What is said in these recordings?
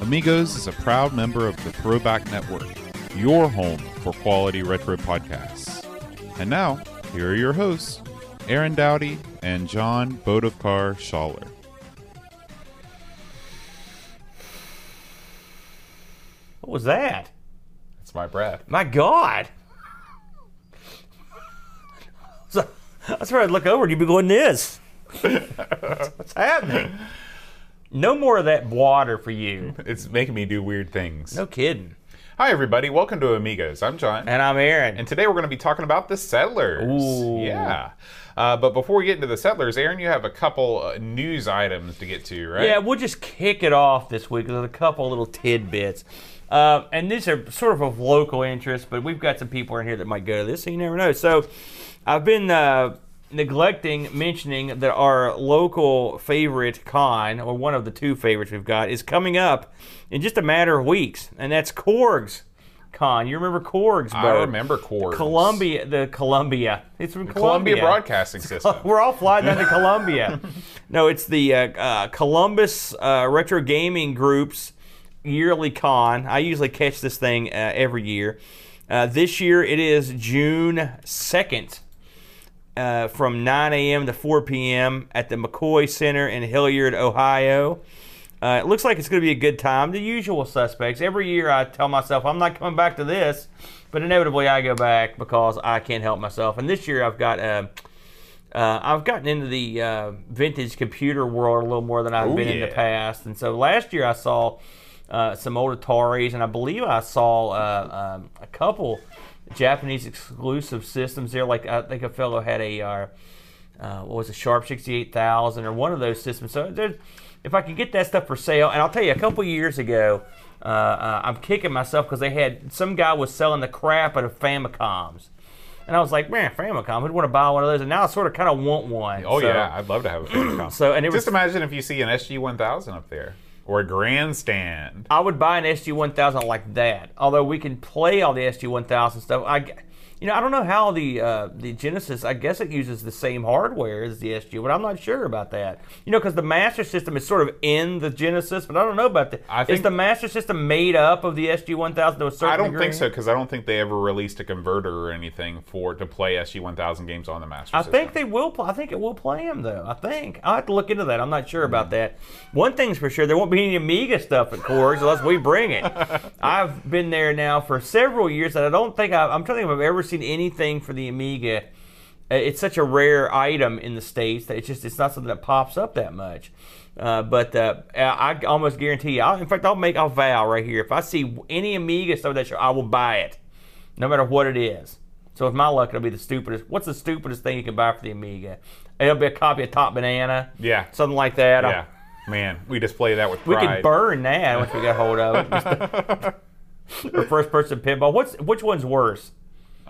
Amigos is a proud member of the Throwback Network, your home for quality retro podcasts. And now, here are your hosts, Aaron Dowdy and John Bodovkar Schaller. What was that? It's my breath. My God. So, that's where I'd look over and you'd be going, this. What's happening? No more of that water for you. It's making me do weird things. No kidding. Hi, everybody. Welcome to Amigos. I'm John. And I'm Aaron. And today we're going to be talking about the Settlers. Ooh. Yeah. Uh, but before we get into the Settlers, Aaron, you have a couple uh, news items to get to, right? Yeah, we'll just kick it off this week with a couple little tidbits. Uh, and these are sort of of local interest, but we've got some people in here that might go to this, so you never know. So I've been uh, neglecting mentioning that our local favorite con, or one of the two favorites we've got, is coming up in just a matter of weeks, and that's Korg's Con. You remember Korg's, I remember Korg's. Columbia, the Columbia. It's from Columbia Columbia. Broadcasting System. We're all flying down to Columbia. no, it's the uh, uh, Columbus uh, Retro Gaming Group's yearly con. I usually catch this thing uh, every year. Uh, this year it is June 2nd uh, from 9 a.m. to 4 p.m. at the McCoy Center in Hilliard, Ohio. Uh, it looks like it's going to be a good time. The usual suspects. Every year I tell myself I'm not coming back to this, but inevitably I go back because I can't help myself. And this year I've got uh, uh, I've gotten into the uh, vintage computer world a little more than I've Oh, been in the past. And so last year I saw uh, some old Ataris, and I believe I saw uh, um, a couple Japanese exclusive systems there. Like I think a fellow had a uh, uh, what was it, Sharp 68000 or one of those systems. So there's, if I could get that stuff for sale, and I'll tell you, a couple years ago, uh, uh, I'm kicking myself because they had some guy was selling the crap out of Famicoms. And I was like, man, Famicom, who'd want to buy one of those? And now I sort of kind of want one. Oh, So- yeah. I'd love to have a Famicom. So, and it was Just imagine if you see an SG-1000 up there. Or a Grandstand. I would buy an SG 1000 like that. Although we can play all the SG 1000 stuff. I, you know, I don't know how the uh, the Genesis. I guess it uses the same hardware as the SG, but I'm not sure about that. You know, because the Master System is sort of in the Genesis, but I don't know about the. I is the Master System made up of the SG 1000 to a certain I don't degree? think so because I don't think they ever released a converter or anything for to play SG-1000 games on the Master I System. think they will. I think it will play them though. I think I'll have to look into that. I'm not sure about that. One thing's for sure: there won't be any Amiga stuff at Korg's unless we bring it. I've been there now for several years, and I don't think I've, I'm trying to think if I've ever seen anything for the Amiga. Uh, It's such a rare item in the states that it's just it's not something that pops up that much. Uh, but uh, I almost guarantee you. I'll, in fact, I'll make I'll vow right here. If I see any Amiga stuff that show, I will buy it, no matter what it is. So with my luck, it'll be the stupidest. What's the stupidest thing you can buy for the Amiga? It'll be a copy of Top Banana. Yeah. Something like that. Yeah. Man, we display that with pride. We could burn that once we get hold of it. Or first person pinball. What's which one's worse?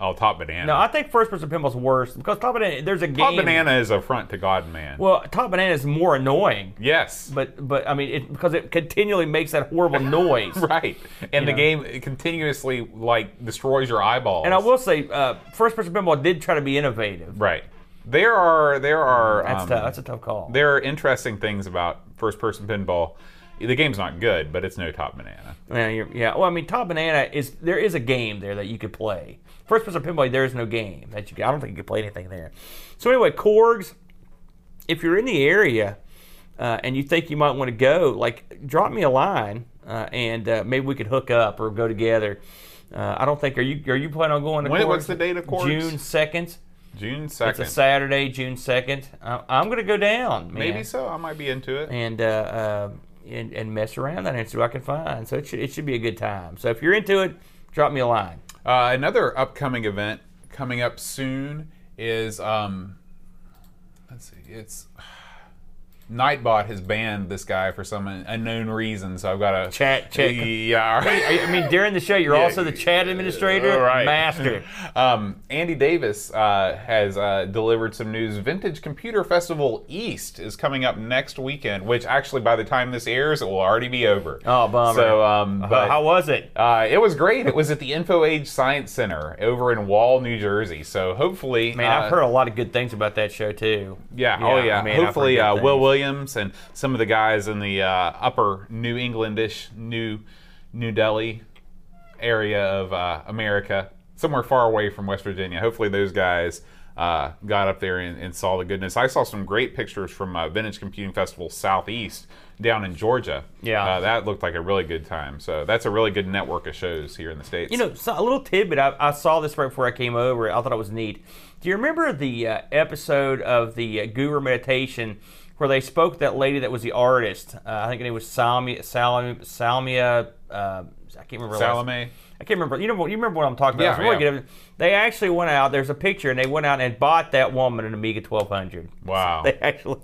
Oh, Top Banana. No, I think first person pinball's worse because Top Banana. There's a game. Top Banana is a front to God and man. Well, Top Banana is more annoying. yes. But but I mean, it, because it continually makes that horrible noise. right. And the know. game continuously like destroys your eyeballs. And I will say, uh, first person pinball did try to be innovative. Right. There are there are That's um, tough. That's a tough call. there are interesting things about first person pinball. The game's not good, but it's no Top Banana. Yeah, you're, yeah. Well, I mean, Top Banana is there is a game there that you could play. First person pinball, there is no game that you. Can, I don't think you can play anything there. So anyway, Korgs. If you're in the area uh, and you think you might want to go, like, drop me a line uh, and uh, maybe we could hook up or go together. Uh, I don't think are you are you planning on going to When- Korgs? what's the date of Korgs? June second. June second. It's a Saturday, June second. I'm going to go down. Man Maybe so. I might be into it. and uh, uh, and, and mess around and see what I can find. So it should, it should be a good time. So if you're into it, drop me a line. Uh, another upcoming event coming up soon is um, let's see, it's Nightbot has banned this guy for some unknown reason, so I've got to Chat check. Yeah, right. I mean, during the show, you're Yeah. also the chat administrator, right. master. Um, Andy Davis uh, has uh, delivered some news. Vintage Computer Festival East is coming up next weekend, which actually, by the time this airs, it will already be over. Oh, bummer. So, um, but How was it? uh, it was great. It was at the Info Age Science Center over in Wall, New Jersey. So hopefully, Man, uh, I've heard a lot of good things about that show too. Yeah, oh Yeah, yeah. man, Hopefully, uh, Will things. Williams and some of the guys in the uh, upper New Englandish, New New Delhi area of uh, America, somewhere far away from West Virginia. Hopefully, those guys uh, got up there and, and saw the goodness. I saw some great pictures from uh, Vintage Computing Festival Southeast down in Georgia. Yeah. uh, that looked like a really good time. So that's a really good network of shows here in the states. You know, so a little tidbit. I, I saw this right before I came over. I thought it was neat. Do you remember the uh, episode of the uh, Guru Meditation where they spoke that lady that was the artist? Uh, I think name was Salmia. Salmia. Salmia uh, I can't remember. Salome. I can't remember. You know, you remember what I'm talking about? Yeah, really yeah. good. They actually went out. There's a picture, and they went out and bought that woman an Amiga 1200. Wow. They actually.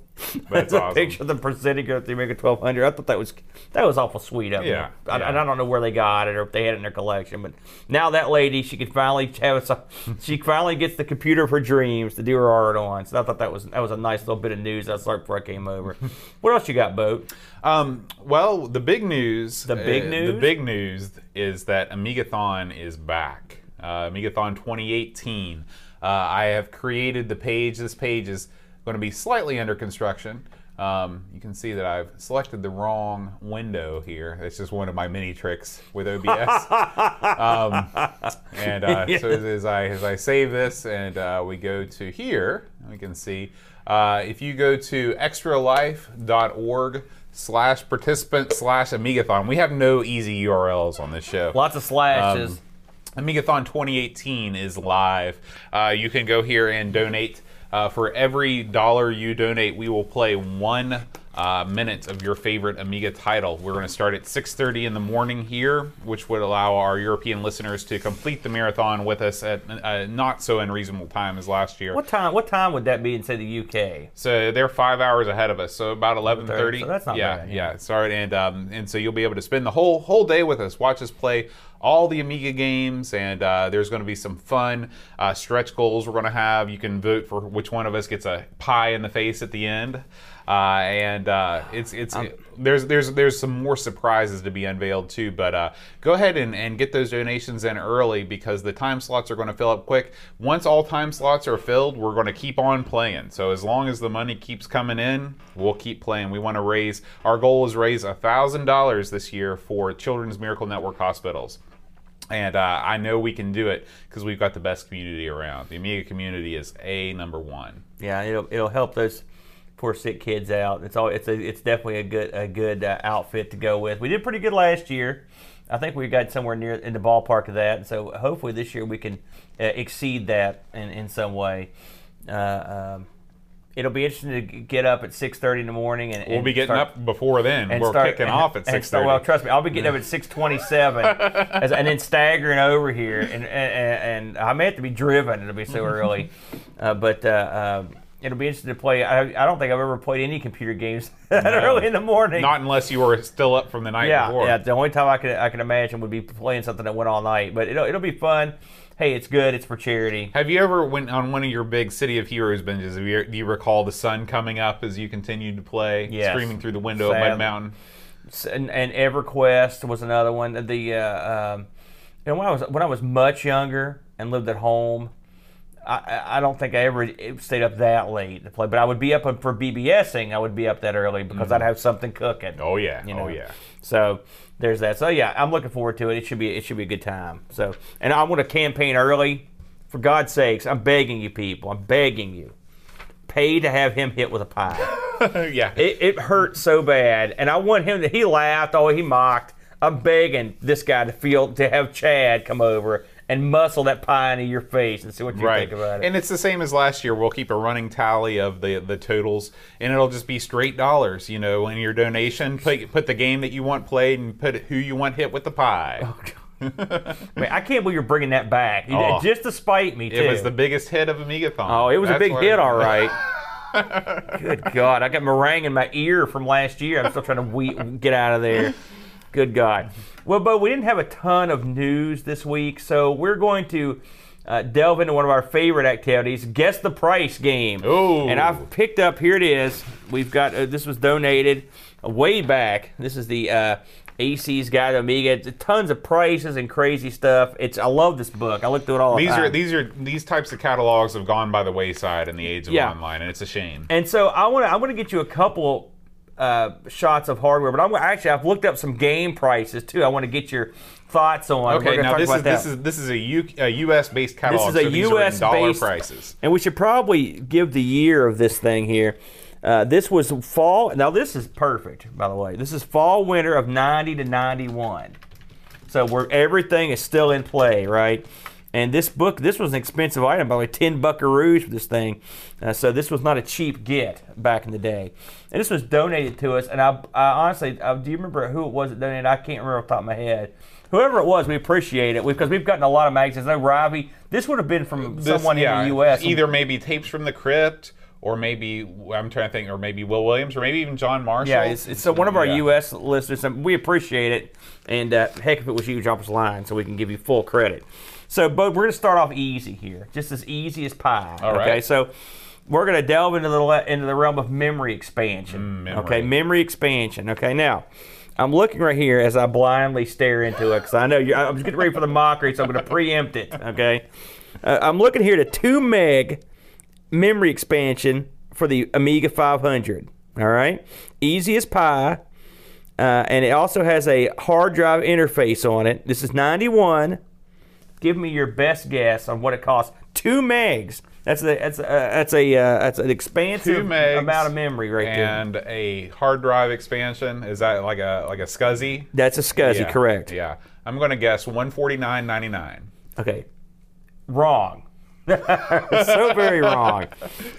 That's a awesome. picture of them presenting her at the Amiga 1200. I thought that was that was awful sweet of them. Yeah, I, yeah. and I don't know where they got it or if they had it in their collection, but now that lady, she could finally have a, she finally gets the computer of her dreams to do her art on. So I thought that was that was a nice little bit of news. I saw it before I came over. what else you got, Boat? Um, well, the big news. The big uh, news? The big news is that Amigathon is back. Uh, Amigathon 2018. Uh, I have created the page. This page is going to be slightly under construction. Um, you can see that I've selected the wrong window here. It's just one of my mini tricks with OBS. um, and uh, so as, as I as I save this and uh, we go to here, we can see uh, if you go to extralife.org slash participant slash Amigathon. We have no easy URLs on this show. Lots of slashes. Um, Amigathon 2018 is live. Uh, you can go here and donate. Uh, for every dollar you donate, we will play one uh, minute of your favorite Amiga title. We're going to start at 6:30 in the morning here, which would allow our European listeners to complete the marathon with us at a not so unreasonable time as last year. what time? What time would that be in say the UK? So they're five hours ahead of us. So about eleven thirty. So that's not yeah, bad, Yeah, yeah. Sorry, and um, and so you'll be able to spend the whole whole day with us. Watch us play all the Amiga games, and uh, there's going to be some fun uh, stretch goals we're going to have. You can vote for which one of us gets a pie in the face at the end. Uh, and uh, it's it's there's there's there's some more surprises to be unveiled too. But uh, go ahead and, and get those donations in early because the time slots are going to fill up quick. Once all time slots are filled, we're going to keep on playing. So as long as the money keeps coming in, we'll keep playing. We want to raise our goal is raise a thousand dollars this year for Children's Miracle Network hospitals. And uh, I know we can do it because we've got the best community around. The Amiga community is a number one. Yeah, it'll it'll help those poor sick kids out. It's all it's a, it's definitely a good a good uh, outfit to go with. We did pretty good last year. I think we got somewhere near in the ballpark of that. And so hopefully this year we can uh, exceed that in, in some way. Uh, um, it'll be interesting to get up at six thirty in the morning and We'll be getting start- up before then. and We're start- kicking off at and six start- thirty. Well, trust me, I'll be getting up at six twenty-seven, as- and then staggering over here, and, and and I may have to be driven. It'll be so early, uh, but uh, uh, it'll be interesting to play. I, I don't think I've ever played any computer games that early in the morning. Not unless you were still up from the night yeah, before. yeah. The only time I can I can imagine would be playing something that went all night, but it'll it'll be fun. Hey, it's good. It's for charity. Have you ever went on one of your big City of Heroes binges? Have you, do you recall the sun coming up as you continued to play, Yes. streaming through the window of Sad. Mud Mountain? and, and EverQuest was another one. The uh, um, know when I was when I was much younger and lived at home, I- I, don't think I ever stayed up that late to play. But I would be up for BBSing. I would be up that early because I'd have something cooking. Mm-hmm. Oh yeah, you oh yeah. So there's that. So yeah, I'm looking forward to it. It should be it should be a good time. So and I want to campaign early. For God's sakes, I'm begging you people. I'm begging you. Pay to have him hit with a pie. yeah. It, it hurt so bad, and I want him to. He laughed. Oh, he mocked. I'm begging this guy to feel to have Chad come over and muscle that pie into your face and see what you Right, think about it. and it's the same as last year. We'll keep a running tally of the the totals, and it'll just be straight dollars. You know, in your donation, put put the game that you want played, and put who you want hit with the pie. Oh, Man, I can't believe you're bringing that back. Oh. Just to spite me, too. it was the biggest hit of Amigathon. Oh, it was a That's big why- hit, all right. Good God, I got meringue in my ear from last year. I'm still trying to we- get out of there. Good God. Well, but we didn't have a ton of news this week, so we're going to uh, delve into one of our favorite activities, guess the price game. Ooh. And I've picked up. Here it is. We've got uh, this was donated way back. This is the uh, AC's Guide to Amiga. It's tons of prices and crazy stuff. It's I love this book. I look through it all the These time. are these are these types of catalogs have gone by the wayside in the age of Yeah. online, and it's a shame. And so I want to I want to get you a couple uh, shots of hardware, but I'm actually I've looked up some game prices too. I want to get your thoughts on. Okay, now this is this is this is a, U, a U.S. based catalog. This is a so these are in US dollar based- prices. and we should probably give the year of this thing here. Uh, this was fall. Now this is perfect, by the way. This is fall winter of 90 to 91. So where everything is still in play, right? And this book, this was an expensive item, by the way, 10 buckaroos for this thing. Uh, so this was not a cheap get back in the day. And this was donated to us. And I, I honestly, uh, do you remember who it was that donated? I can't remember off the top of my head. Whoever it was, we appreciate it because we've gotten a lot of magazines. I know Ravi, this would have been from This- someone yeah, in the U.S. Either maybe tapes from the crypt, or maybe I'm trying to think, or maybe Will Williams, or maybe even John Marshall. Yeah, it's, it's uh, one of our Yeah. U.S. listeners, we appreciate it. And uh, heck, if it was you, drop us a line so we can give you full credit. So, but we're going to start off easy here, just as easy as pie. All okay, so we're going to delve into the into the realm of memory expansion. Mm, memory. Okay, memory expansion. Okay, now. I'm looking right here as I blindly stare into it because I know you're, I'm just getting ready for the mockery, so I'm going to preempt it. Okay, uh, I'm looking here at a two meg memory expansion for the Amiga 500. All right, easy as pie, uh, and it also has a hard drive interface on it. This is 91. Give me your best guess on what it costs. Two megs. That's a that's a that's a uh, that's an expansive amount of memory right there. and a hard drive expansion. Is that like a like a SCSI? That's a SCSI, Yeah, correct? Yeah, I'm going to guess 149.99. Okay, wrong. so very wrong.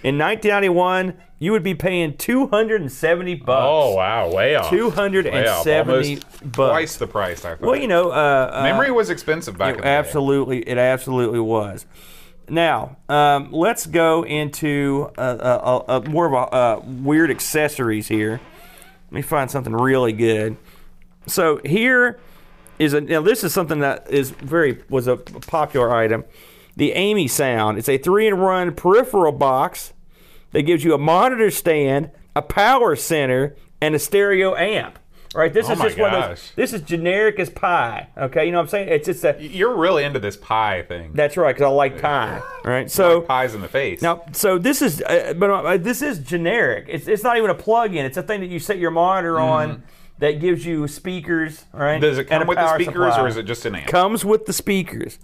In 1991, you would be paying 270 bucks. Oh wow, way off. 270 Way off. Bucks. Twice the price. I thought. Well, you know, uh, uh, memory was expensive back It in the day. absolutely, it absolutely was. Now, um, let's go into uh, uh, uh, more of a uh, weird accessories here. Let me find something really good. So here is a now this is something that is very was a popular item. The Amy Sound. It's a three-in-one peripheral box that gives you a monitor stand, a power center, and a stereo amp. Right, this Oh is just one of those. This is generic as pie. Okay, you know what I'm saying? It's just a. You're really into this pie thing. That's right, because I like pie. Right, so pies in the face. now, so this is, uh, but uh, this is generic. It's it's not even a plug-in. It's a thing that you set your monitor on that gives you speakers. Right? Does it come with the speakers, supply. or is it just an amp? comes with the speakers?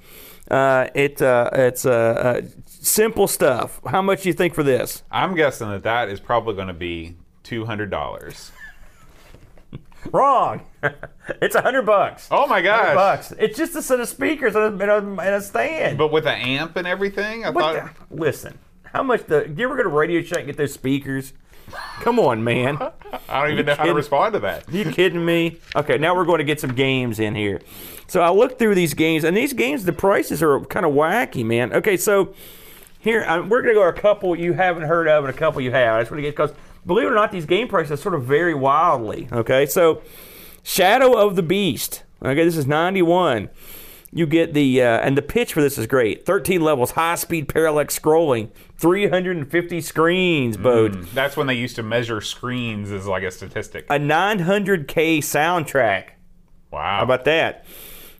Uh, it uh, it's uh, uh, simple stuff. How much do you think for this? I'm guessing that that is probably going to be two hundred dollars. Wrong. it's a hundred bucks. Oh my Hundred gosh! bucks. It's just a set of speakers and a, and a, and a stand. But with an amp and everything, I What thought. the- listen, how much the? Do you ever go to Radio Shack and get those speakers? Come on, man. I don't even know how to respond to that. you kidding me? Okay, now we're going to get some games in here. So I looked through these games, and these games, the prices are kind of wacky, man. Okay, so here uh, we're going to go a couple you haven't heard of and a couple you have. I just want to get because believe it or not, these game prices sort of vary wildly. Okay, so Shadow of the Beast. Okay, this is ninety one. You get the uh, and the pitch for this is great. Thirteen levels, high speed parallax scrolling, three hundred and fifty screens. Bode mm. That's when they used to measure screens as like a statistic. a nine hundred k soundtrack. Wow, How about that?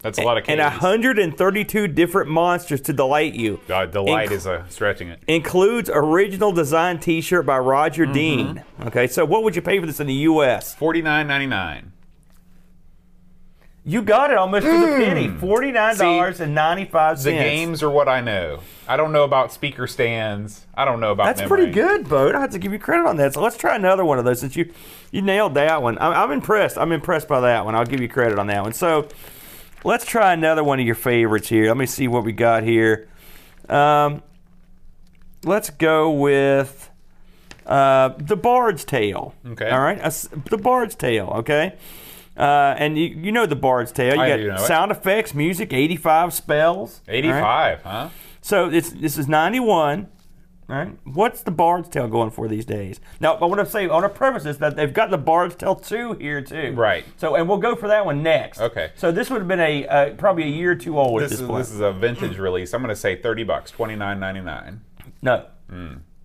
that's a lot of And Ks. 132 different monsters to delight you. Uh, God, delight Inc- is uh, stretching it. Includes original design T-shirt by Roger mm-hmm. Dean. Okay, so what would you pay for this in the U.S.? Forty nine ninety nine. You got it almost to the penny. Forty nine dollars and ninety five cents. The games are what I know. I don't know about speaker stands. I don't know about. That's memory. pretty good, Bo. I have to give you credit on that. So let's try another one of those since you you nailed that one. I'm, I'm impressed. I'm impressed by that one. I'll give you credit on that one. So let's try another one of your favorites here. Let me see what we got here. Um, let's go with uh, the Bard's Tale. Okay. All right. The Bard's Tale. Okay. Uh, and you, you know the Bard's Tale. You I got know it. sound effects, music, 85 spells. all right? Eighty five, huh? So it's this is 91. Right? What's the Bard's Tale going for these days? Now, I want to say, on a preface this that they've got the Bard's Tale 2 here, too. Right. So, and we'll go for that one next. Okay. So, this would have been a uh, probably a year or two old This at this is point. this is a vintage release. I'm going to say 30 bucks, 29.99. no.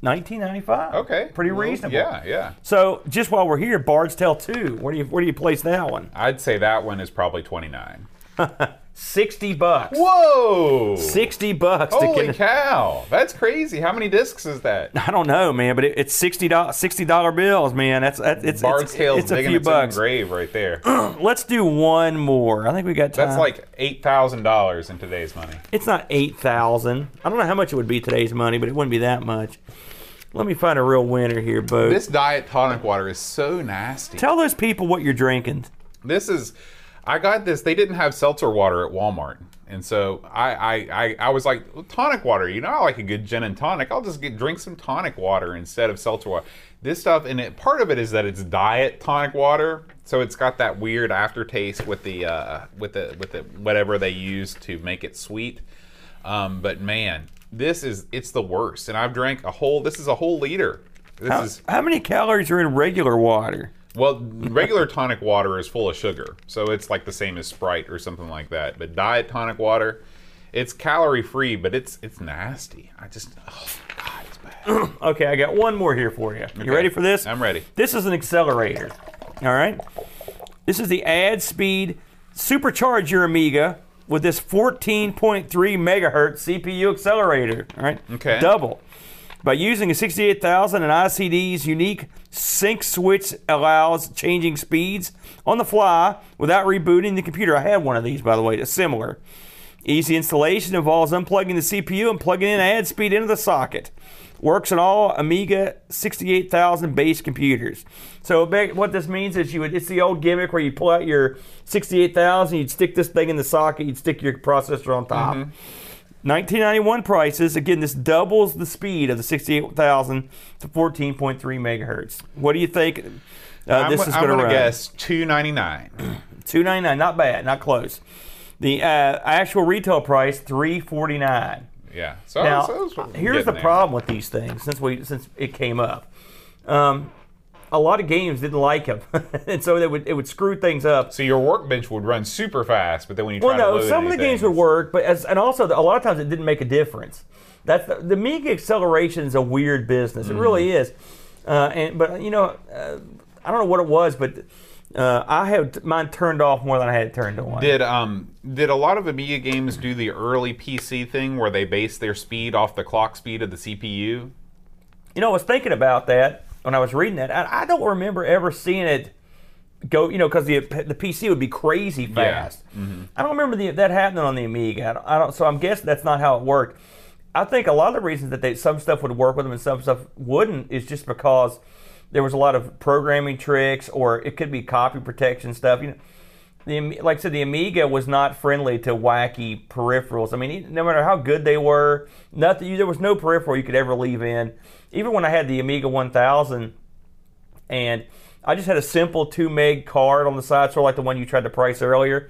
1995. Hmm. Okay. Pretty Well, reasonable. Yeah, yeah. So, just while we're here, Bard's Tale 2, where do you where do you place that one? I'd say that one is probably 29. 60 bucks. Whoa! 60 bucks to Holy get cow! That's crazy. How many discs is that? I don't know, man, but it, it's sixty dollars sixty dollar bills, man. That's that, it's Bard's it's, Tale's it's a few its bucks. grave right there. Let's do one more. I think we got time. That's like eight thousand dollars in today's money. it's not eight thousand. I don't know how much it would be today's money, but it wouldn't be that much. Let me find a real winner here, Bo. This diet tonic water is so nasty. Tell those people what you're drinking. This is, I got this. They didn't have seltzer water at Walmart, and so I, I, I, I was like, well, tonic water. You know, I like a good gin and tonic. I'll just get drink some tonic water instead of seltzer water. This stuff, and it, part of it is that it's diet tonic water, so it's got that weird aftertaste with the, uh, with the, with the whatever they use to make it sweet. Um, but man, this is it's the worst. And I've drank a whole. This is a whole liter. This How, is how many calories are in regular water? well, regular tonic water is full of sugar, so it's like the same as Sprite or something like that. But diet tonic water, it's calorie free, but it's it's nasty. I just, oh god, it's bad. Okay, I got one more here for you. You ready for this? I'm ready. This is an accelerator. All right. This is the Add Speed Supercharge Your Amiga with this 14.3 megahertz CPU accelerator. All right. Okay. Double. By using a 68000 and ICD's unique sync switch allows changing speeds on the fly without rebooting the computer. I had one of these, by the way, it's similar. Easy installation involves unplugging the CPU and plugging in AdSpeed into the socket. Works on all Amiga 68000 base computers. So what this means is you would, it's the old gimmick where you pull out your 68000, you'd stick this thing in the socket, you'd stick your processor on top. 1991 prices. Again, this doubles the speed of the 68,000 to 14.3 megahertz. What do you think? Uh, I'm, this is I'm going to run guess two ninety nine. 299. Not bad. Not close. The uh, actual retail price 349. Yeah. So, Now, so here's the there. problem with these things since we since it came up. Um, a lot of games didn't like them, and so they would it would screw things up. So your workbench would run super fast, but then when you Well, try to no, some of the games would work, but as and also the, a lot of times it didn't make a difference. That's the, the Amiga acceleration is a weird business. It really Mm-hmm. is. Uh, and but you know, uh, I don't know what it was, but uh, I had mine turned off more than I had it turned on. Did um did a lot of Amiga games do the early PC thing where they base their speed off the clock speed of the CPU? You know, I was thinking about that when I was reading that. I, I don't remember ever seeing it go. You know, because the the PC would be crazy fast. I don't remember the, that happening on the Amiga. I don't, I don't. So I'm guessing that's not how it worked. I think a lot of the reasons that they, some stuff would work with them and some stuff wouldn't is just because there was a lot of programming tricks, or it could be copy protection stuff. You know, the like I said, the Amiga was not friendly to wacky peripherals. I mean, no matter how good they were, nothing. There was no peripheral you could ever leave in. Even when I had the Amiga 1000, and I just had a simple two meg card on the side, sort of like the one you tried to price earlier.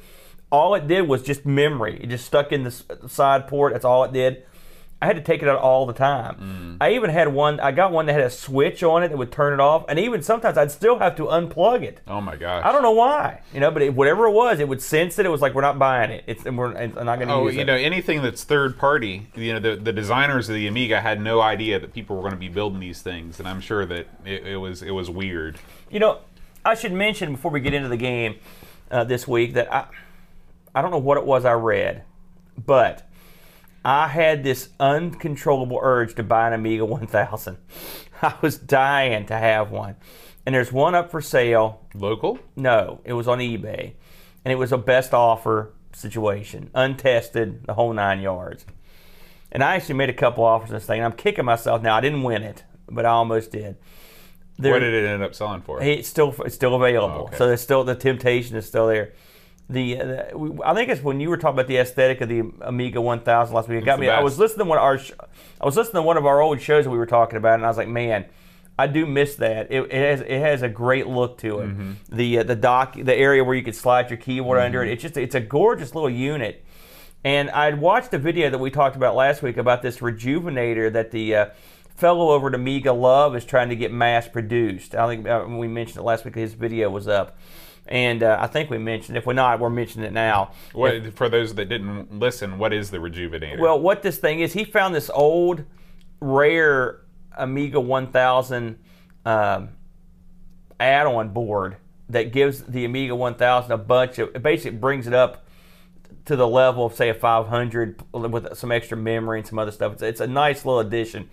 All it did was just memory. It just stuck in the side port. That's all it did. I had to take it out all the time. I even had one. I got one that had a switch on it that would turn it off, and even sometimes I'd still have to unplug it. Oh my gosh. I don't know why, you know, but it, whatever it was, it would sense that it was like we're not buying it. It's and we're I'm not going to Oh, use you it. know, anything that's third party, you know, the, the designers of the Amiga had no idea that people were going to be building these things, and I'm sure that it, it was it was weird. You know, I should mention before we get into the game uh, this week that I I don't know what it was I read, but I had this uncontrollable urge to buy an Amiga 1000. I was dying to have one, and there's one up for sale. Local? No, it was on eBay, and it was a best offer situation, untested, the whole nine yards. And I actually made a couple offers on this thing. And I'm kicking myself now. I didn't win it, but I almost did. There- what did it end up selling for? it's still it's still available. Oh, okay. So there's still the temptation is still there. The, uh, the I think it's when you were talking about the aesthetic of the Amiga 1000 last week. It got me. I was listening to one of our sh- I was listening to one of our old shows that we were talking about, and I was like, man. I do miss that. It, it has it has a great look to it. Mm-hmm. The uh, the dock, the area where you could slide your keyboard under Mm-hmm. it. It's just it's a gorgeous little unit. And I'd watched a video that we talked about last week about this rejuvenator that the uh, fellow over at Amiga Love is trying to get mass produced. I think uh, we mentioned it last week. His video was up, and uh, I think we mentioned. If we're not, we're mentioning it now. What, for those that didn't listen, what is the Rejuvenator? Well, what this thing is, he found this old, rare Amiga 1000 um, add-on board that gives the Amiga 1000 a bunch of. It basically brings it up to the level of say a 500 with some extra memory and some other stuff. It's, it's a nice little addition,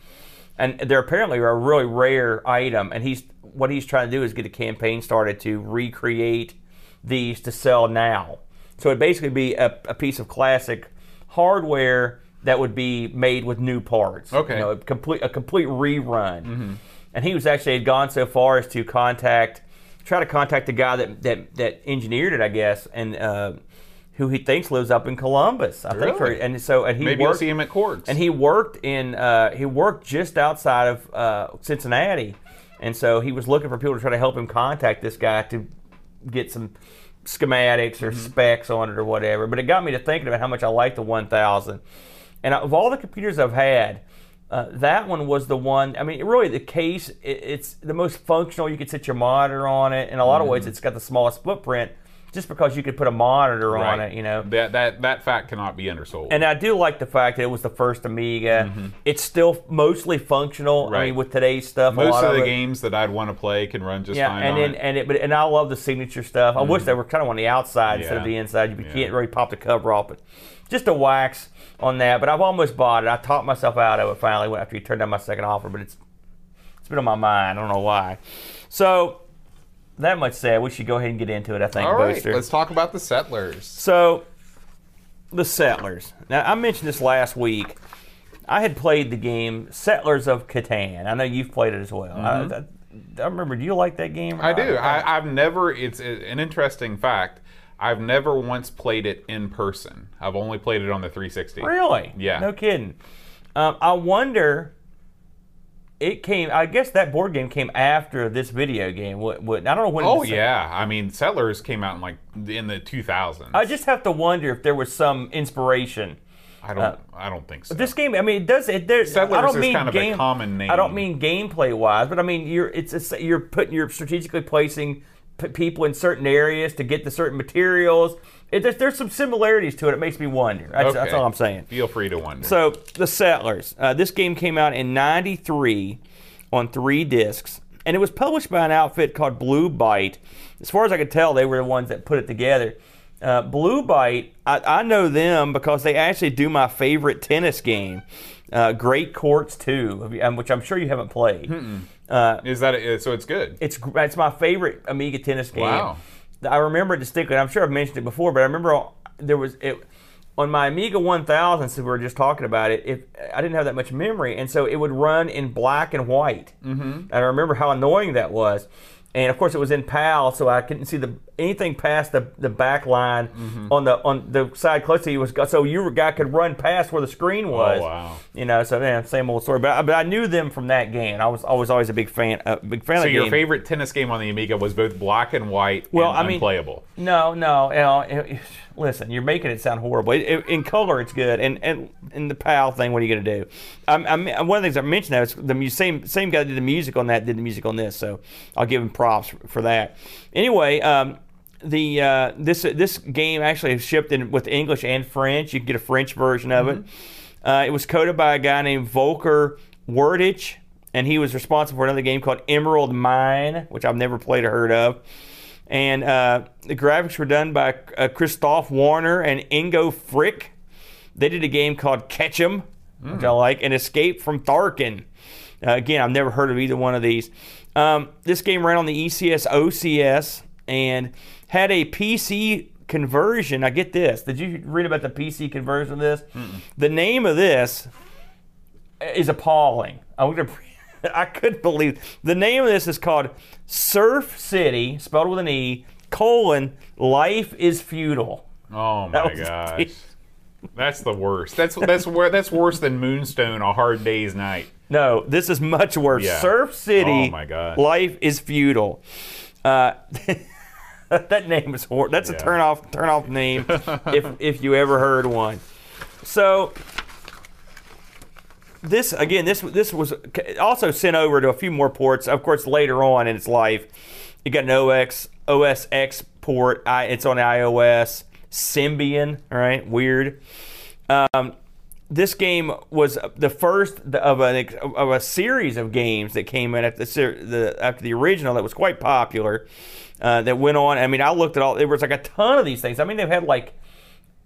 and they're apparently a really rare item. And he's what he's trying to do is get a campaign started to recreate these to sell now. So it'd basically be a, a piece of classic hardware that would be made with new parts. Okay. You know, a complete a complete rerun. And he was actually had gone so far as to contact, try to contact the guy that that, that engineered it, I guess, and uh, who he thinks lives up in Columbus. I think, for, Really? and so and he Maybe you'll worked, see him at Cords. and he worked in uh, he worked just outside of uh, Cincinnati, and so he was looking for people to try to help him contact this guy to get some schematics or specs on it or whatever. But it got me to thinking about how much I like the 1000. And of all the computers I've had, uh, that one was the one. I mean, really, the case it, it's the most functional. You could sit your monitor on it. In a lot of ways, it's got the smallest footprint, just because you could put a monitor on it. You know, that that that fact cannot be undersold. and I do like the fact that it was the first Amiga. It's still mostly functional. I Mm-hmm. Right. mean, with today's stuff, a most lot of the it- games that I'd want to play can run just Yeah, fine and on then it. and it, but and I love the signature stuff. I wish they were kind of on the outside instead of the inside. You Yeah. can't really pop the cover off, but just a wax on that. But I've almost bought it. I talked myself out of it finally after you turned down my second offer, but it's it's been on my mind. I don't know why. So that much said, we should go ahead and get into it. I think, All right, Booster. let's talk about the Settlers. So, the Settlers. Now, I mentioned this last week. I had played the game Settlers of Catan. I know you've played it as well. I, I, I remember. Do you like that game? Mm-hmm. I do. I, I've never. It's an interesting fact. I've never once played it in person. I've only played it on the 360. really? Yeah. No kidding. Um, I wonder. It came. I guess that board game came after this video game. What? what I don't know when. Oh yeah. I mean, Settlers came out in like in the 2000s. I just have to wonder if there was some inspiration. I don't. Uh, I don't think so. This game, I mean, it does. It there's. Settlers I don't is mean kind of a game, common name. I don't mean gameplay wise, but I mean you're. It's a, you're putting you're strategically placing p- people in certain areas to get the certain materials. It, there's, there's some similarities to it. It makes me wonder. That's, that's all I'm saying. Feel free to wonder. So the Settlers. Uh, this game came out in '93 on three discs, and it was published by an outfit called Blue Byte. As far as I could tell, they were the ones that put it together. Uh, Blue Byte, I, I know them because they actually do my favorite tennis game, uh, Great Courts 2, have you- um, which I'm sure you haven't played. Uh, is that it? So it's good. it's it's my favorite Amiga tennis game. Wow. I remember it distinctly. I'm sure I've mentioned it before, but I remember there was it on my Amiga 1000. Since we were just talking about it, if I didn't have that much memory, and so it would run in black and white. Mm-hmm. And I remember how annoying that was. And of course, it was in PAL, so I couldn't see the anything past the, the back line Mm-hmm. on the on the side close to you was so your guy could run past where the screen was. Oh, wow. You know, so yeah, same old story. But I, but I knew them from that game. I was always always a big fan. A big fan So of your game. favorite tennis game on the Amiga was both black and white Well, and I mean- unplayable. No, no. You know, it- it- listen, you're making it sound horrible. It, in color, it's good, and and in the PAL thing, what are you going to do? I'm, I'm, one of the things I mentioned that is the same same guy that did the music on that did the music on this, so I'll give him props for, for that. Anyway, um, the uh, this this game actually is shipped in with English and French. You can get a French version of it. Uh, it was coded by a guy named Volker Wertich, and he was responsible for another game called Emerald Mine, which I've never played or heard of and uh, the graphics were done by uh, Christoph Werner and Ingo Frick. They did a game called Ketchum, which I like, and Escape from Tharkin. Uh, again, I've never heard of either one of these. Um, this game ran on the ECS OCS and had a PC conversion. I get this. Did you read about the PC conversion of this? The name of this is appalling. Gonna. I couldn't believe the name of this is called Serf City, spelled with an E colon Life is Feudal. Oh my gosh. That's the worst. That's that's where that's worse than Moonstone, a hard day's knight. No, this is much worse. Yeah. Serf City. Oh, my God. Life is futile. Uh, that name is horrible. That's a turn off turn off name if if you ever heard one. So this again, this this was also sent over to a few more ports. Of course, later on in its life, it got an OX OS X port. I, it's on iOS. Symbian, all right, weird. Um, this game was the first of a of a series of games that came in after the, the after the original that was quite popular. Uh, that went on. I mean, I looked at all. There was like a ton of these things. I mean, they've had like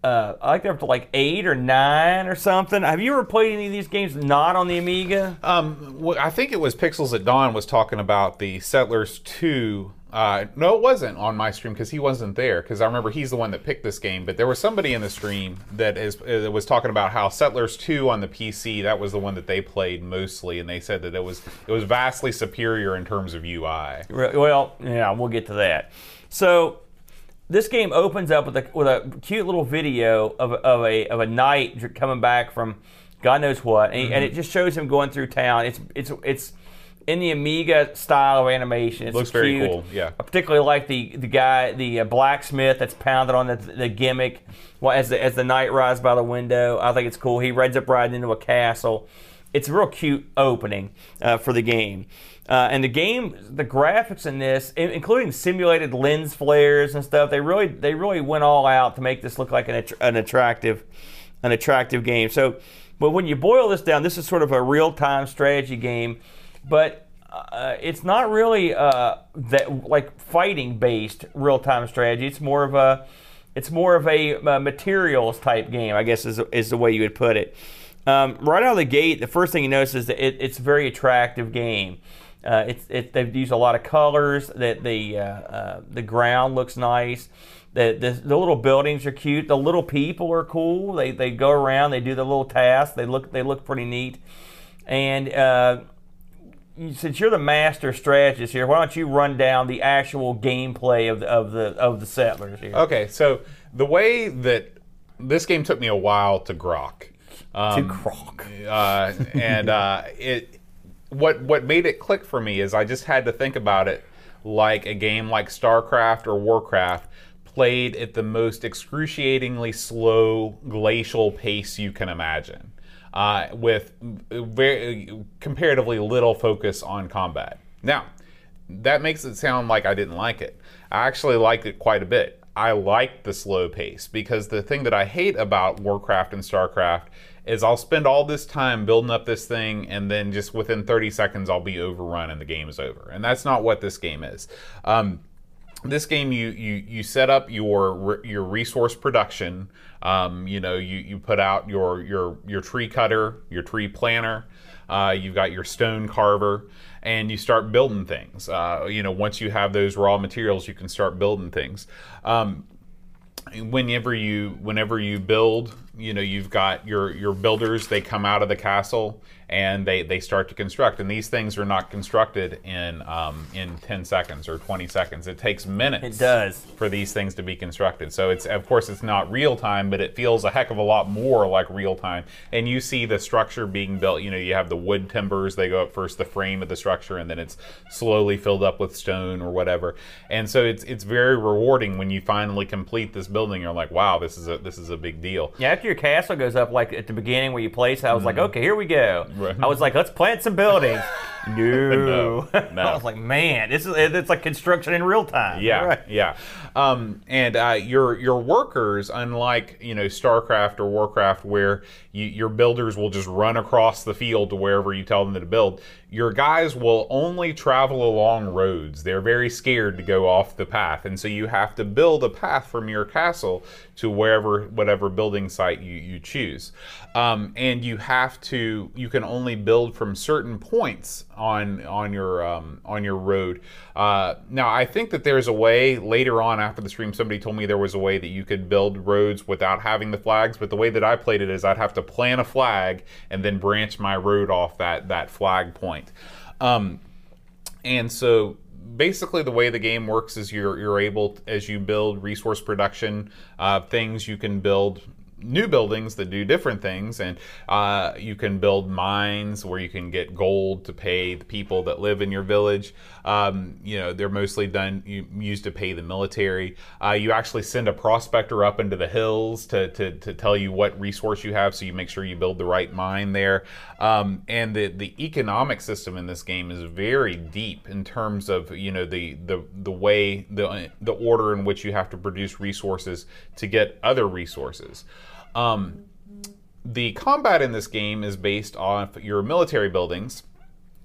uh, I think they're up to like eight or nine or something. Have you ever played any of these games not on the Amiga? Um, I think it was Pixels at Dawn was talking about the Settlers Two. Uh, no, it wasn't on my stream because he wasn't there. Because I remember he's the one that picked this game. But there was somebody in the stream that is uh, was talking about how Settlers Two on the PC that was the one that they played mostly, and they said that it was it was vastly superior in terms of UI. Well, yeah, we'll get to that. So this game opens up with a with a cute little video of, of a of a knight coming back from God knows what, and, mm-hmm. and, it just shows him going through town. It's it's it's in the Amiga style of animation. It looks cute. very cool. Yeah, I particularly like the the guy, the uh, blacksmith that's pounded on the, the gimmick as the as the knight rides by the window. I think it's cool. He rides up riding into a castle. It's a real cute opening uh, for the game. Uh, and the game, the graphics in this, including simulated lens flares and stuff, they really they really went all out to make this look like an, an attractive an attractive game. So, but when you boil this down, this is sort of a real time strategy game, but uh, it's not really uh, that like fighting based real time strategy. It's more of a it's more of a, a, materials type game, I guess is is the way you would put it. Um, right out of the gate, the first thing you notice is that it, it's a very attractive game. Uh, it's it, they've used a lot of colors. That the uh, uh, the ground looks nice. The, the, the little buildings are cute. The little people are cool. They, they go around. They do the little tasks. They look they look pretty neat. And uh, since you're the master strategist here, why don't you run down the actual gameplay of the of the of the settlers here? Okay, so the way that this game took me a while to grok. Um, to grok. Uh, and uh, it what what made it click for me is I just had to think about it like a game like StarCraft or Warcraft played at the most excruciatingly slow glacial pace you can imagine, uh, with very comparatively little focus on combat. Now, that makes it sound like I didn't like it. I actually liked it quite a bit. I like the slow pace because the thing that I hate about Warcraft and StarCraft is I'll spend all this time building up this thing and then just within 30 seconds I'll be overrun and the game is over. And that's not what this game is. Um, this game you, you you set up your your resource production. Um, you know you, you put out your your your tree cutter your tree planter. Uh, you've got your stone carver and you start building things. Uh, you know once you have those raw materials you can start building things. Um, whenever you whenever you build you know you've got your your builders they come out of the castle and they they start to construct. And these things are not constructed in um, in 10 seconds or 20 seconds. It takes minutes it does. for these things to be constructed. So it's of course it's not real time but it feels a heck of a lot more like real time. And you see the structure being built. You know you have the wood timbers they go up first the frame of the structure and then it's slowly filled up with stone or whatever. And so it's it's very rewarding when you finally complete this building. You're like wow this is a this is a big deal. Yeah after your castle goes up like at the beginning where you place I was mm-hmm. like okay here we go Right. I was like, let's plant some buildings. no. no, no. I was like, man, this is it's like construction in real time. Yeah, right. yeah. Um, and uh, your your workers, unlike you know StarCraft or Warcraft, where you, your builders will just run across the field to wherever you tell them to build, your guys will only travel along roads. They're very scared to go off the path, and so you have to build a path from your castle to wherever whatever building site you you choose. Um, and you have to you can only build from certain points on on your um, on your road. Uh, now I think that there's a way later on after the stream somebody told me there was a way that you could build roads without having the flags, but the way that I played it is I'd have to plant a flag and then branch my road off that that flag point. Um, and so basically the way the game works is you're you're able as you build resource production uh, things you can build new buildings that do different things, and uh, you can build mines where you can get gold to pay the people that live in your village. Um, you know, they're mostly done used to pay the military. Uh, you actually send a prospector up into the hills to, to, to tell you what resource you have, so you make sure you build the right mine there. Um, and the the economic system in this game is very deep in terms of you know the the the way the the order in which you have to produce resources to get other resources. Um, the combat in this game is based off your military buildings.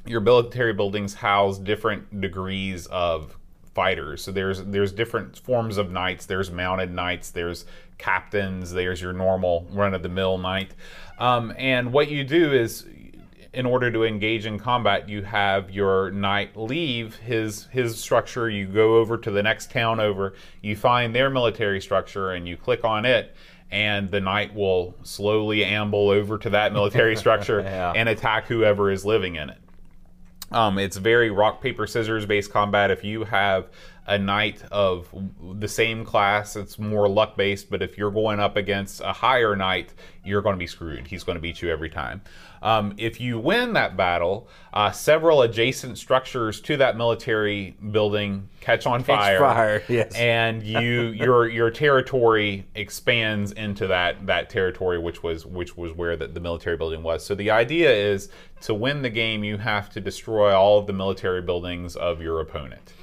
Your military buildings house different degrees of fighters. So there's there's different forms of knights. There's mounted knights. There's captains. There's your normal run of the mill knight. Um, and what you do is, in order to engage in combat, you have your knight leave his his structure. You go over to the next town over. You find their military structure and you click on it. And the knight will slowly amble over to that military structure Yeah. and attack whoever is living in it. Um, it's very rock paper scissors based combat. If you have a knight of the same class, it's more luck based. But if you're going up against a higher knight, you're going to be screwed. He's going to beat you every time. Um, if you win that battle, uh, several adjacent structures to that military building catch on fire. fire, yes. And you your your territory expands into that that territory which was which was where the, the military building was. So the idea is to win the game you have to destroy all of the military buildings of your opponent.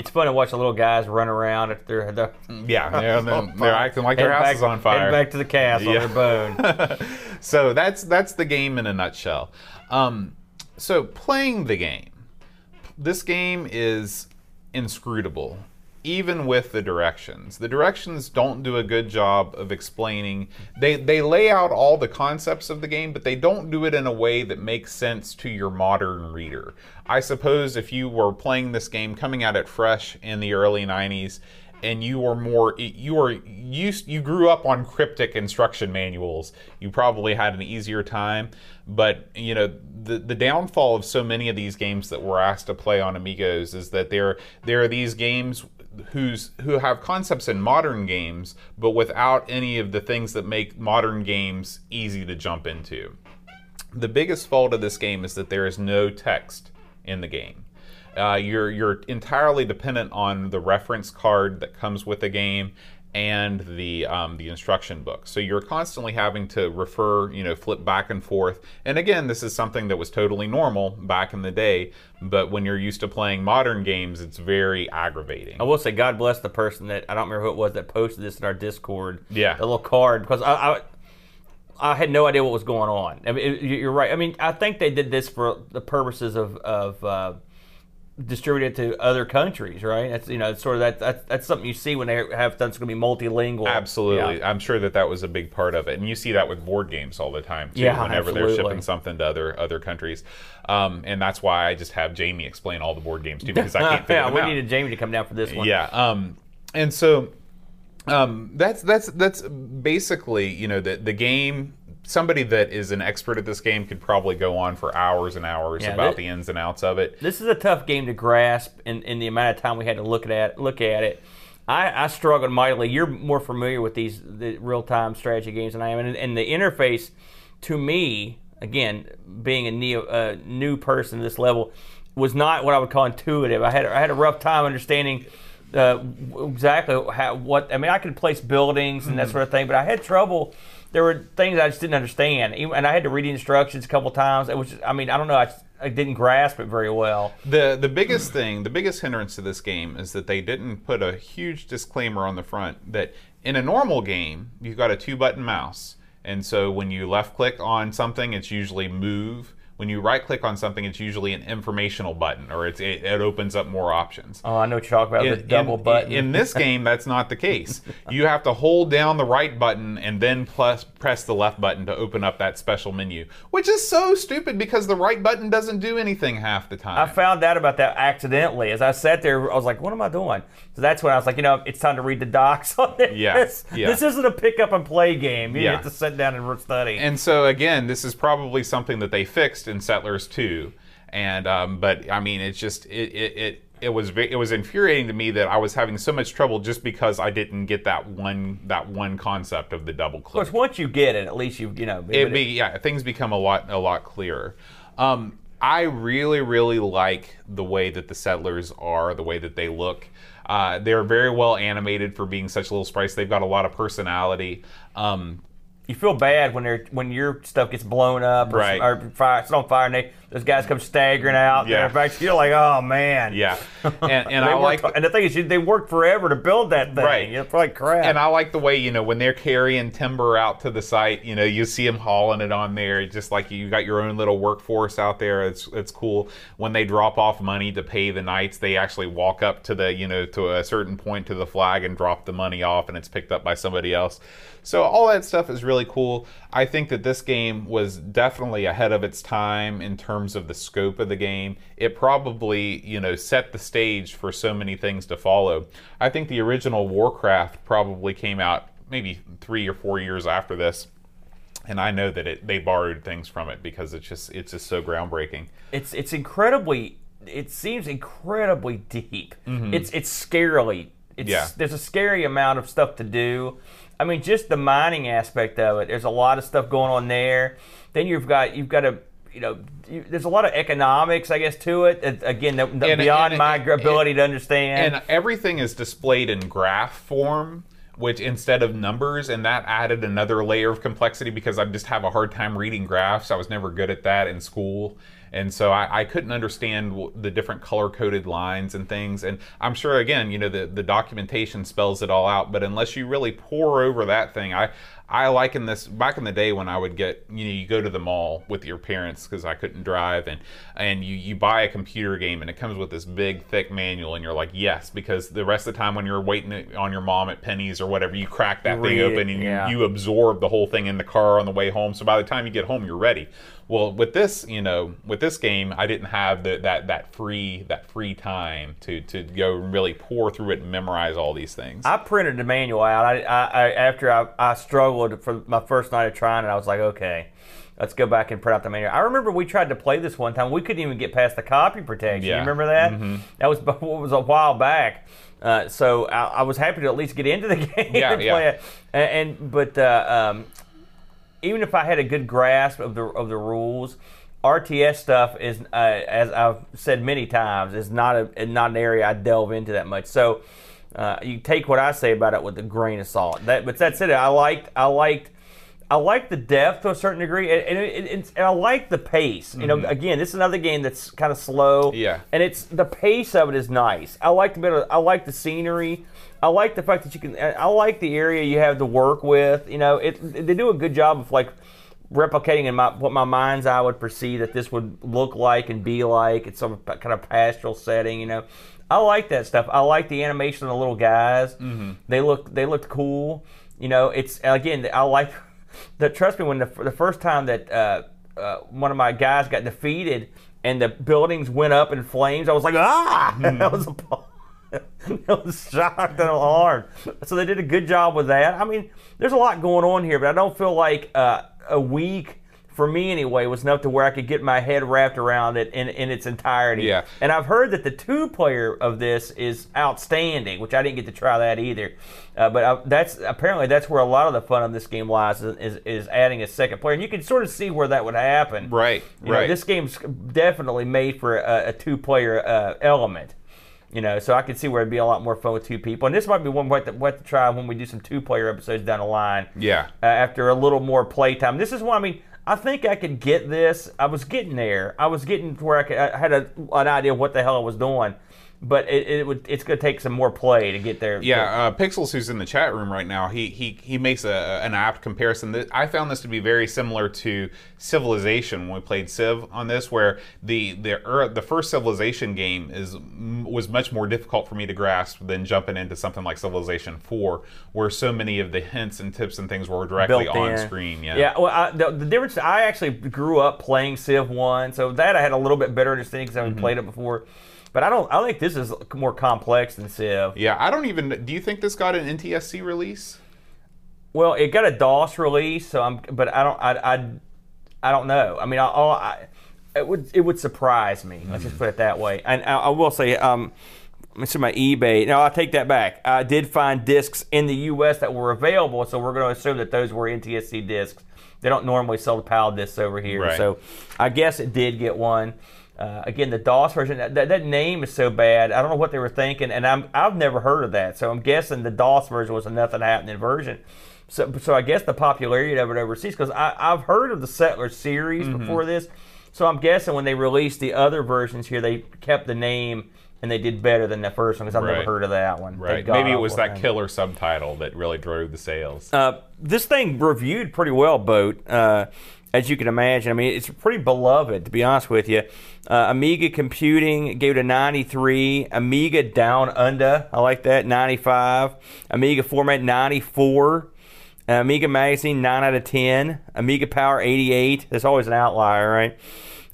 It's fun to watch the little guys run around if they're, they're Yeah, they're, they're, they're acting like their house back, is on fire. back to the castle, Yeah. their bone. so that's that's the game in a nutshell. Um, so playing the game, this game is inscrutable, even with the directions. The directions don't do a good job of explaining. They they lay out all the concepts of the game, but they don't do it in a way that makes sense to your modern reader. I suppose if you were playing this game coming at it fresh in the early '90s and you were more you were used you grew up on cryptic instruction manuals you probably had an easier time but you know the the downfall of so many of these games that we're asked to play on amigos is that there there are these games who's who have concepts in modern games but without any of the things that make modern games easy to jump into the biggest fault of this game is that there is no text in the game. Uh, you're you're entirely dependent on the reference card that comes with the game and the um, the instruction book. So you're constantly having to refer, you know, flip back and forth. And again, this is something that was totally normal back in the day. But when you're used to playing modern games, it's very aggravating. I will say, God bless the person that I don't remember who it was that posted this in our Discord. Yeah. a little card because I, I, I had no idea what was going on. I mean, you're right. I mean, I think they did this for the purposes of of uh, distributed to other countries, right? That's you know, it's sort of that that's, that's something you see when they have. It's going to be multilingual. Absolutely. Yeah. I'm sure that that was a big part of it. And you see that with board games all the time, too, Yeah, whenever they're shipping something to other other countries. Um, and that's why I just have Jamie explain all the board games, too, because I can't figure yeah, them we out. needed Jamie to come down for this one. Yeah. Um, and so um, that's that's that's basically you know the the game. Somebody that is an expert at this game could probably go on for hours and hours Yeah, about that- the ins and outs of it. this is a tough game to grasp in, in the amount of time we had to look at look at it. I, I struggled mightily. You're more familiar with these the real time strategy games than I am, and, and the interface to me, again, being a neo, uh, new person at this level, was not what I would call intuitive. I had I had a rough time understanding. Uh, exactly how, what I mean, I could place buildings and that Mm-hmm. sort of thing, but I had trouble. There were things I just didn't understand, and I had to read the instructions a couple times. It was, I mean, I don't know, I, I didn't grasp it very well. The the biggest thing, the biggest hindrance to this game is that they didn't put a huge disclaimer on the front that in a normal game you've got a two button mouse, and so when you left click on something, it's usually move. When you right click on something, it's usually an informational button, or it's, it, it opens up more options. Oh, I know what you're talking about. the double in, button. In this game, that's not the case. You have to hold down the right button and then plus press the left button to open up that special menu, which is so stupid because the right button doesn't do anything half the time. I found out about that accidentally. As I sat there, I was like, "What am I doing?" So that's when I was like, "You know, it's time to read the docs on this. Yeah, yeah. This isn't a pick up and play game. You Yeah. have to sit down and study." And so again, this is probably something that they fixed in Settlers 2. And um, but I mean, it's just it, it, it it was it was infuriating to me that I was having so much trouble just because I didn't get that one that one concept of the double Of click. course, once you get it, at least you you know. it be yeah things become a lot a lot clearer um, i really really like the way that the settlers are the way that they look uh, they're very well animated for being such little sprites they've got a lot of personality um, you feel bad when they're when your stuff gets blown up or, Right. or fire, it's on fire, and they, those guys come staggering out. Yeah. In fact, you're like, oh man. yeah and, and i worked, like and the thing is, they worked forever to build that thing. Right. It's like crap. and I like the way you know when they're carrying timber out to the site. You know, you see them hauling it on there, just like you got your own little workforce out there. It's it's cool. When they drop off money to pay the knights, they actually walk up to the you know to a certain point to the flag and drop the money off, and it's picked up by somebody else. So all that stuff is really cool. I think that this game was definitely ahead of its time in terms of the scope of the game. It probably, you know, set the stage for so many things to follow. I think the original Warcraft probably came out maybe 3 or 4 years after this. And I know that it they borrowed things from it because it's just it's just so groundbreaking. it's it's incredibly. It seems incredibly deep. It's it's scarily. It's, Mm-hmm. Yeah. There's a scary amount of stuff to do. I mean, just the mining aspect of it. There's a lot of stuff going on there. Then you've got you've got to you know there's a lot of economics, I guess, to it. Again, that, that And- beyond and- my and- ability to understand. and everything is displayed in graph form which instead of numbers and that added another layer of complexity because i just have a hard time reading graphs i was never good at that in school and so I, I couldn't understand the different color coded lines and things and i'm sure again you know the, the documentation spells it all out but unless you really pour over that thing i I liken this back in the day when I would get you know you go to the mall with your parents because I couldn't drive and and you you buy a computer game and it comes with this big thick manual and you're like yes because the rest of the time when you're waiting on your mom at Penney's or whatever you crack that thing Read it, open and yeah. you, you absorb the whole thing in the car on the way home so by the time you get home you're ready. Well, with this, you know, with this game, I didn't have the, that that free that free time to to go and really pour through it and memorize all these things. I printed the manual out. I, I, I after I, I struggled for my first night of trying it, I was like, okay, let's go back and print out the manual. I remember we tried to play this one time. We couldn't even get past the copy protection. Yeah. You remember that? That was what was a while back. Uh, so I, I was happy to at least get into the game Yeah, and yeah. play it. And, and but uh, um, even if I had a good grasp of the of the rules, RTS stuff is, uh, as I've said many times, is not a not an area I delve into that much. So uh, you take what I say about it with a grain of salt. That, but that's it. I liked I liked. I like the depth to a certain degree, and, and, it, and I like the pace. You know, again, this is another game that's kind of slow. Mm-hmm. Yeah. and it's the pace of it is nice. I like the bit. Of, I like the scenery. I like the fact that you can. I like the area you have to work with. You know, it. They do a good job of like replicating in my what my mind's eye would perceive that this would look like and be like. It's some kind of pastoral setting. You know, I like that stuff. I like the animation of the little guys. Mm-hmm. They look they looked cool. You know, it's again. I like that. Trust me, when the the first time that uh, uh, one of my guys got defeated and the buildings went up in flames, I was like, ah, that was appalled. I was shocked and alarmed. So they did a good job with that. I mean, there's a lot going on here, but I don't feel like uh, a week for me anyway was enough to where I could get my head wrapped around it in, in its entirety. Yeah. And I've heard that the two player of this is outstanding, which I didn't get to try that either. Uh, but I, that's apparently that's where a lot of the fun of this game lies is, is, is adding a second player, and you can sort of see where that would happen. Right, You know, right. this game's definitely made for a, a two player uh, element. You know, so I could see where it'd be a lot more fun with two people, and this might be one we have to, we have to try when we do some two player episodes down the line yeah. uh, after a little more playtime. This is why I mean I think I could get this. I was getting there. I was getting to where I, could, I had a, an idea of what the hell I was doing, but it, it would it's going to take some more play to get there. Yeah, uh, Pixels, who's in the chat room right now, he he he makes a, an apt comparison. I found this to be very similar to Civilization when we played Civ on this, where the the the first Civilization game is was much more difficult for me to grasp than jumping into something like Civilization Four, where so many of the hints and tips and things were directly built on in. screen. Yeah, Yeah. Well, I, the, the difference. I actually grew up playing Civ One, so that I had a little bit better understanding because I Mm-hmm. haven't played it before. But I don't. I think this is more complex than Civ. yeah. I don't even. Do you think this got an NTSC release? Well, it got a DOS release, so I'm. But I don't. I. I, I don't know. I mean, I, all I. it would it would surprise me. Let's just put it that way. And I, I will say, um, let me see my eBay. No, I'll take that back. I did find discs in the U.S. that were available, so we're going to assume that those were NTSC discs. They don't normally sell the PAL discs over here, Right. so I guess it did get one. Uh, again, the DOS version, that, that name is so bad. I don't know what they were thinking, and I'm, I've never heard of that. So I'm guessing the DOS version was a nothing happening version. So, so I guess the popularity of it overseas, because I've heard of the Settler series Mm-hmm. before this. So I'm guessing when they released the other versions here, they kept the name and they did better than the first one because I've Right. never heard of that one. Right. Maybe it was that thing. killer subtitle that really drove the sales. Uh, this thing reviewed pretty well, Boat. Uh, as you can imagine, I mean, it's pretty beloved. To be honest with you, uh, Amiga Computing gave it a 93. Amiga Down Under, I like that, 95. Amiga Format 94. Uh, Amiga Magazine 9 out of 10. Amiga Power 88. That's always an outlier, right?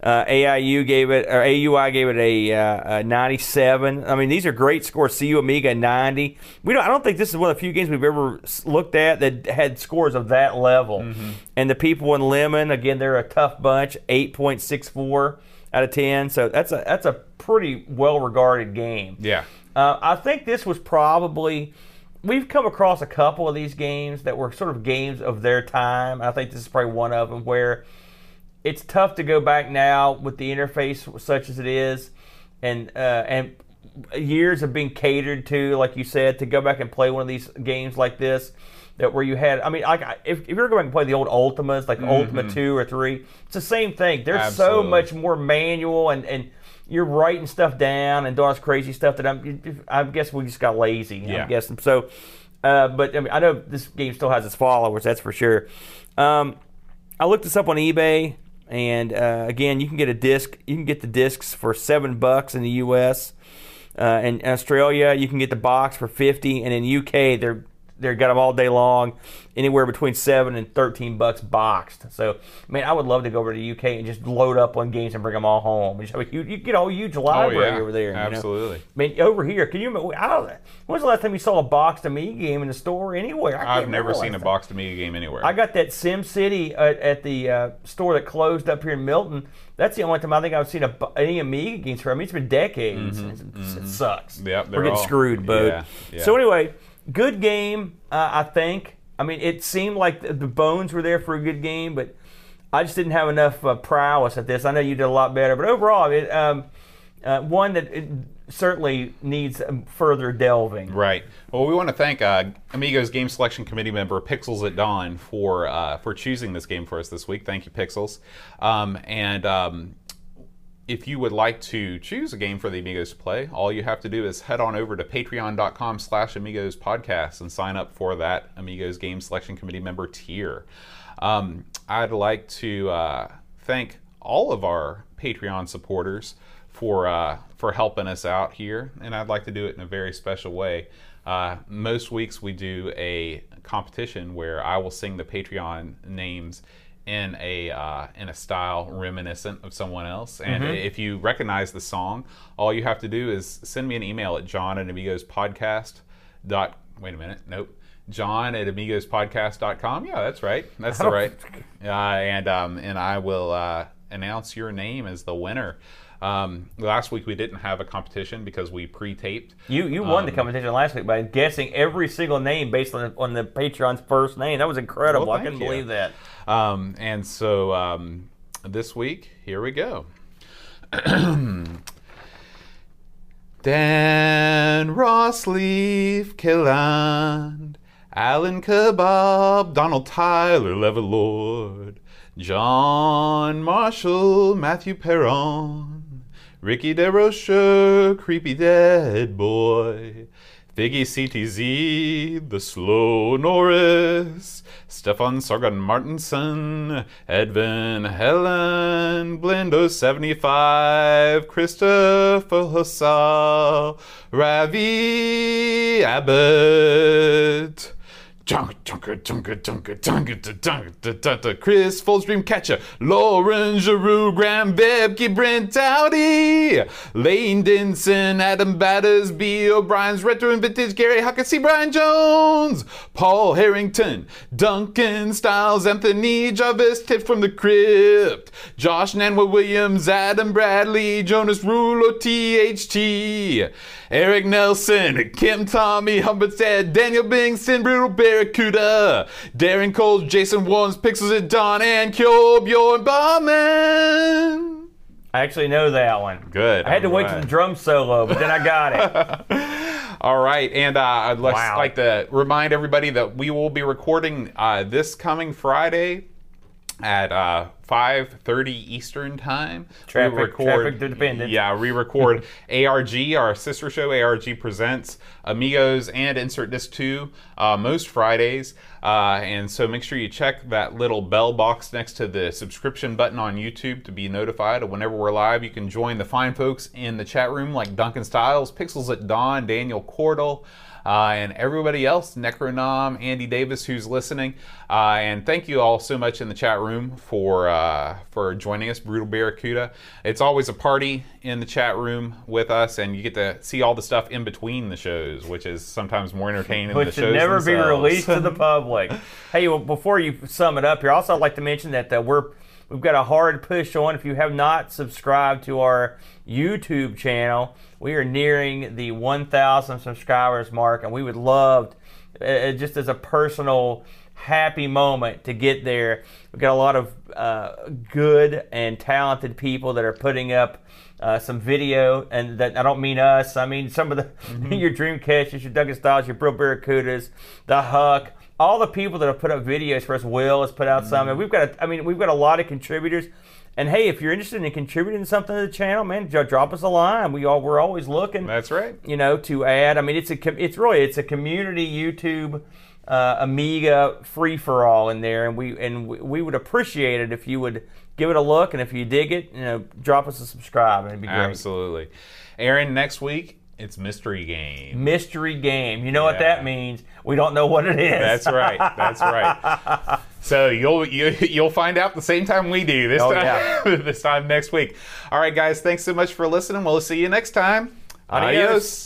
Uh, AIU gave it, or AUI gave it a, uh, a 97. I mean, these are great scores. CU Amiga 90. We don't. I don't think this is one of the few games we've ever looked at that had scores of that level. And the people in Lemon, again, they're a tough bunch. 8.64 out of 10. So that's a that's a pretty well regarded game. yeah. Uh, I think this was probably. We've come across a couple of these games that were sort of games of their time. I think this is probably one of them where it's tough to go back now with the interface such as it is, and uh, and years of being catered to, like you said, to go back and play one of these games like this. That where you had, I mean, like if, if you're going to play the old Ultimas, like Ultima two or three, it's the same thing. There's so much more manual and and you're writing stuff down and doing this crazy stuff that I'm. I guess we just got lazy. Yeah. I'm guessing so. Uh, but I mean, I know this game still has its followers. That's for sure. Um, I looked this up on eBay, and uh, again, you can get a disc. You can get the discs for seven bucks in the U.S. Uh, in Australia, you can get the box for fifty, and in UK, they're they're got them all day long, anywhere between seven and thirteen bucks boxed. So, man, I would love to go over to the UK and just load up on games and bring them all home. Just have a huge, you get a whole huge Oh library yeah. over there. you know? Absolutely. I mean, over here, can you? I don't, when's the last time you saw a boxed Amiga game in the store anywhere? I I've never seen a boxed Amiga game anywhere. I got that Sim City at, at the uh, store that closed up here in Milton. That's the only time I think I've seen a, any Amiga games for. I mean, it's been decades. It's- It sucks. Mm-hmm, Yep, We're getting all- screwed, bud. yeah, yeah. So anyway, good game. Uh, I think. I mean, it seemed like the, bones were there for a good game, but I just didn't have enough uh, prowess at this. I know you did a lot better, but overall, it, um, uh, one that certainly needs um, further delving. Right. Well, we want to thank uh, Amigos Game Selection Committee member Pixels at Dawn for uh, for choosing this game for us this week. Thank you, Pixels. Um, and um, if you would like to choose a game for the Amigos to play, all you have to do is head on over to patreon.com slash Amigos podcast and sign up for that Amigos Game Selection Committee member tier. Um, I'd like to uh, thank all of our Patreon supporters for uh, for helping us out here, and I'd like to do it in a very special way. Uh, most weeks we do a competition where I will sing the Patreon names in a uh, in a style reminiscent of someone else. And if you recognize the song, all you have to do is send me an email at john at amigos podcast dot wait a minute nope. john at amigospodcast.com yeah that's right. That's the right uh, and um, and i will uh, announce your name as the winner um, last week we didn't have a competition because we pre-taped You you won Um, the competition last week by guessing every single name based on the, on the Patreon's first name. That was incredible. Well, I couldn't you. believe that. Um, and so um, this week, here we go. Dan Rossleaf, Killand, Alan Kebab, Donald Tyler, Levelord, John Marshall, Matthew Perron, Ricky DeRocher, Creepy Dead Boy, Figgy CTZ, The Slow Norris, Stefan Sargon Martinson, Edvin Helen, Blindo75, Christopher Hussal, Ravi Abbott, Chris Fullstream Catcher, Lauren Giroux, Graham Bebke, Brent Dowdy, Lane Denson, Adam Battersby, O'Brien's Retro and Vintage, Gary Huckasey, Brian Jones, Paul Harrington, Duncan Styles, Anthony Jarvis, Tips from the Crypt, Josh Nanwa Williams, Adam Bradley, Jonas Rulo, THT, Eric Nelson, Kim Tommy, Humberstead, Daniel Bingston, Brutal Barracuda, Darren Coles, Jason Warnes, Pixels at Dawn, and Kyo Bjorn Bauman. I actually know that one. Good. I had to wait for the drum solo, but then I got it. All right, and uh, I'd like, Wow. like to remind everybody that we will be recording uh, this coming Friday at uh, 5.30 Eastern Time. Traffic- traffic dependent. Yeah, we record ARG, our sister show, ARG Presents, Amigos, and Insert Disc 2 uh, most Fridays. Uh, and so make sure you check that little bell box next to the subscription button on YouTube to be notified of whenever we're live. You can join the fine folks in the chat room like Duncan Styles, Pixels at Dawn, Daniel Cordell, uh, and everybody else, Necronom, Andy Davis, who's listening. Uh, and thank you all so much in the chat room for uh, for joining us, Brutal Barracuda. It's always a party in the chat room with us, and you get to see all the stuff in between the shows, which is sometimes more entertaining than the which shows should never be released to the public. hey, well, before you sum it up here, also I'd like to mention that we're we've got a hard push on. If you have not subscribed to our YouTube channel, we are nearing the 1,000 subscribers mark, and we would love, uh, just as a personal happy moment to get there. We've got a lot of uh, good and talented people that are putting up uh, some video, and that I don't mean us. I mean some of the your dream catches, your Douglas Styles, your Bro Barracudas, the Huck, all the people that have put up videos for us. Will has put out some, and we've got. A, I mean, we've got a lot of contributors. And hey, if you're interested in contributing something to the channel, man, drop us a line. We all we're always looking That's right. you know, to add. I mean, it's a it's really it's a community YouTube uh, Amiga free for all in there, and we and we, we would appreciate it if you would give it a look, and if you dig it, you know, drop us a subscribe, and it'd be great. Absolutely. Aaron, next week, it's Mystery Game. Mystery game. You know what that means? We don't know what it is. That's right. That's right. So you'll you, you'll find out the same time we do this Oh, time yeah. this time next week. All right, guys. Thanks so much for listening. We'll see you next time. Adios. Adios.